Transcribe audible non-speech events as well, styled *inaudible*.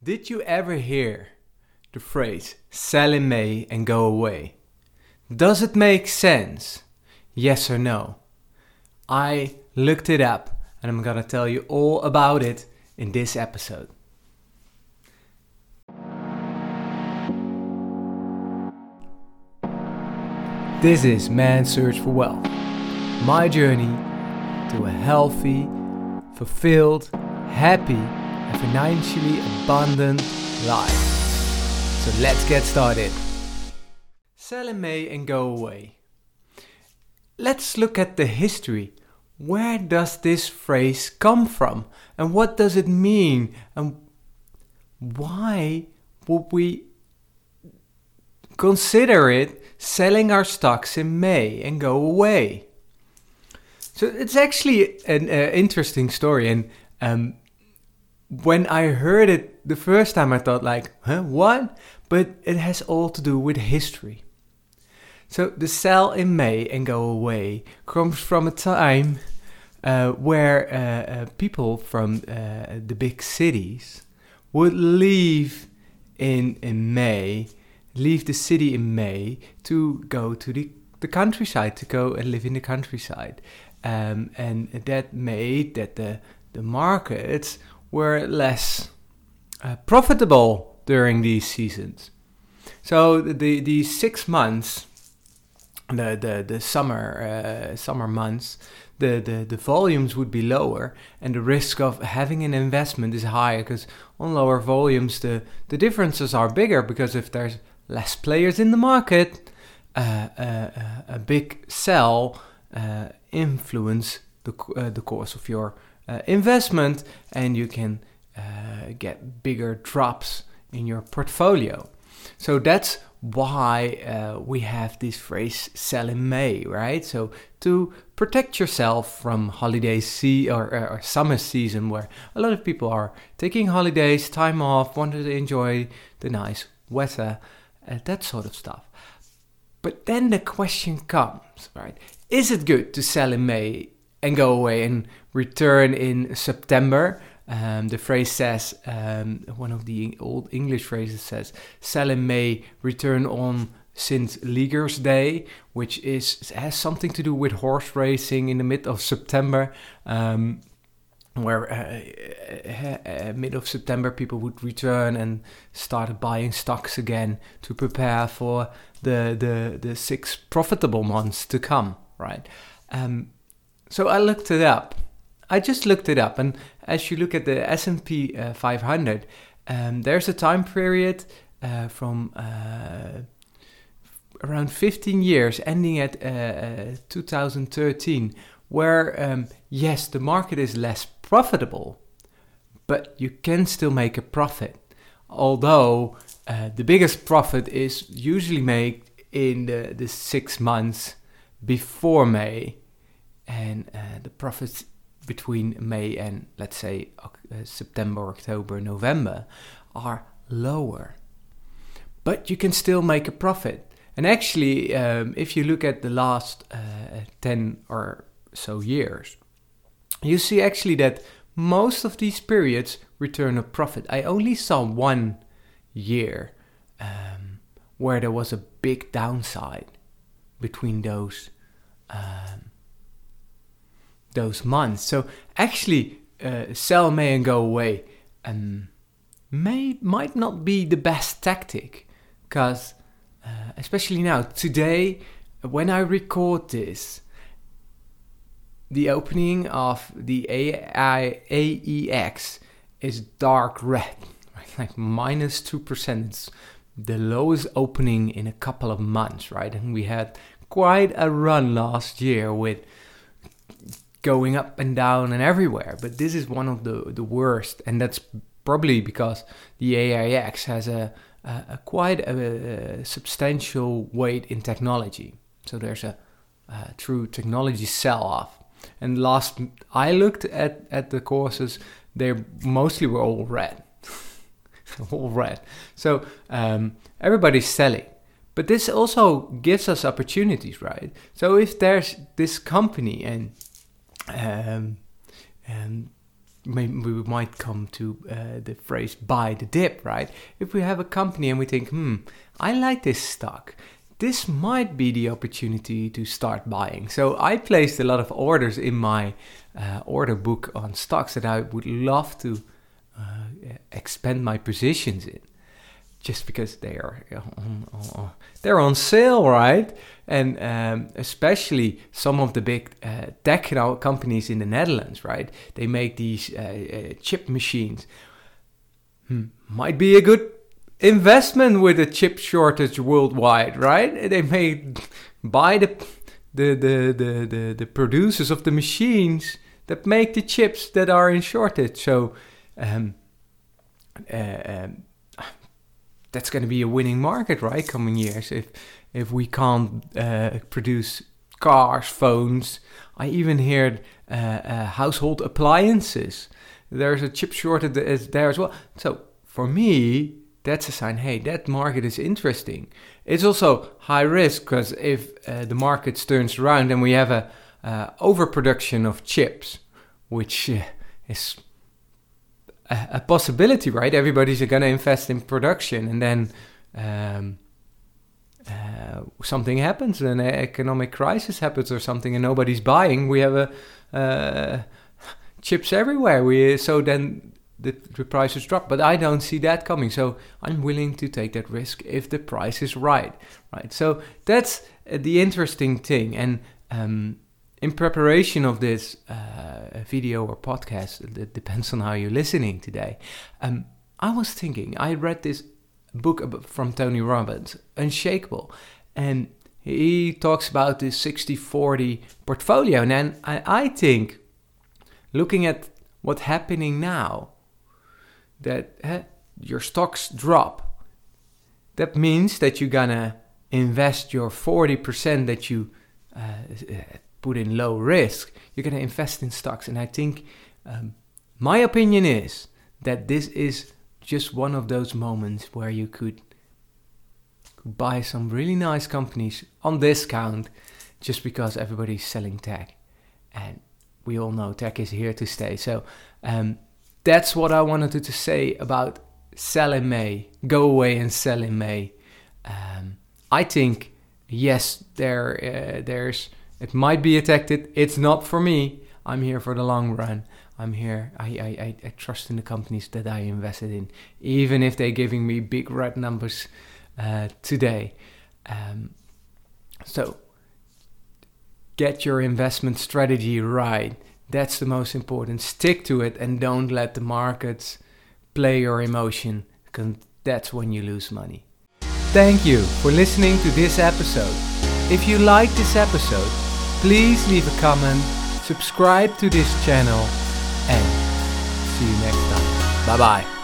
Did you ever hear the phrase sell in May and go away? Does it make sense? Yes or no? I looked it up and I'm gonna tell you all about it in this episode. This is Man's Search for Wealth, my journey to a healthy, fulfilled, happy, and financially abundant life. So let's get started. Sell in May and go away. Let's look at the history. Where does this phrase come from? And what does it mean? And why would we consider it selling our stocks in May and go away. So it's actually an uh, interesting story, and um, when I heard it the first time, I thought like, "Huh, what?" But it has all to do with history. So the sell in May and go away comes from a time uh, where uh, uh people from uh, the big cities would leave in in May leave the city in May to go to the, the countryside, to go and live in the countryside. Um, and that made that the, the markets were less uh, profitable during these seasons. So the, the six months, the, the, the summer, uh, summer months, the, the, the volumes would be lower and the risk of having an investment is higher because on lower volumes the, the differences are bigger because if there's less players in the market, uh, uh, uh a big sell uh, influence the, the course of your investment and you can get bigger drops in your portfolio. So that's why uh, we have this phrase sell in May, right? So to protect yourself from holiday sea or, or, summer season where a lot of people are taking holidays, time off, wanted to enjoy the nice weather uh, that sort of stuff. But then the question comes, right? Is it good to sell in May and go away and return in September? Um, the phrase says, um, one of the old English phrases says, sell in May, return on St. Leger's Day, which is has something to do with horse racing in the mid of September. Um, where uh, uh, mid of September people would return and start buying stocks again to prepare for the the the six profitable months to come, right? Um, so I looked it up. I just looked it up, and as you look at the S and P uh, 500, um, there's a time period uh, from uh, around 15 years, ending at 2013 where um, yes, the market is less profitable, but you can still make a profit. Although uh, the biggest profit is usually made in the, the six months before May, and uh, the profits between May and let's say uh, September, October, November are lower. But you can still make a profit. And actually, um, if you look at the last uh, 10 or so years, you see actually that most of these periods return a profit. I only saw one year um, where there was a big downside between those um, those months. So actually, uh, sell May and go away um, may might not be the best tactic because uh, especially now today when I record this the opening of the AI, AEX is dark red, *laughs* right? like minus 2%. It's the lowest opening in a couple of months, right? And we had quite a run last year with going up and down and everywhere. But this is one of the, the worst, and that's probably because the AEX has a, a, a quite a, a, substantial weight in technology. So there's a, true technology sell off. And last I looked at, at the courses, they mostly were all red. *laughs* all red. So um, everybody's selling. But this also gives us opportunities, right? So if there's this company and um, and maybe we might come to uh, the phrase buy the dip, right? If we have a company and we think, hmm, I like this stock, this might be the opportunity to start buying. So I placed a lot of orders in my uh, order book on stocks that I would love to uh, expand my positions in just because they are on, on, they're on sale, right? And um, especially some of the big uh, tech companies in the Netherlands, right? They make these uh, uh, chip machines. Hmm. Might be a good investment with a chip shortage worldwide, right? They may buy the the the the the, the producers of the machines that make the chips that are in shortage. So. Um, uh, um, that's going to be a winning market, right? Coming years, if if we can't uh, produce cars, phones, I even heard uh, uh, household appliances. There's a chip shortage there as well. So for me, that's a sign. Hey, that market is interesting. It's also high risk because if uh, the market turns around and we have a uh, overproduction of chips, which uh, is a, a possibility, right? Everybody's going to invest in production, and then um, uh, something happens, an economic crisis happens, or something, and nobody's buying. We have a uh, chips everywhere. We so then the, the prices drop, but I don't see that coming. So I'm willing to take that risk if the price is right, right? So that's the interesting thing, and um, in preparation of this uh, video or podcast, it depends on how you're listening today, um, I was thinking, I read this book from Tony Robbins, Unshakable, and he talks about this 60 40 portfolio. And then I, I think, looking at what's happening now, that uh, your stocks drop, that means that you're gonna invest your 40% that you uh, put in low risk, you're going to invest in stocks. And I think um, my opinion is that this is just one of those moments where you could, buy some really nice companies on discount just because everybody's selling tech. And we all know tech is here to stay. So um, that's what I wanted to say about sell in May, go away and sell in May. Um, I think yes, there uh, there's it might be affected. It's not for me. I'm here for the long run. I'm here. I, I, I, trust in the companies that I invested in, even if they're giving me big red numbers uh, today. Um, so get your investment strategy right. That's the most important. Stick to it and don't let the markets play your emotion because that's when you lose money. Thank you for listening to this episode. If you like this episode, Please leave a comment, subscribe to this channel, and see you next time. Bye bye.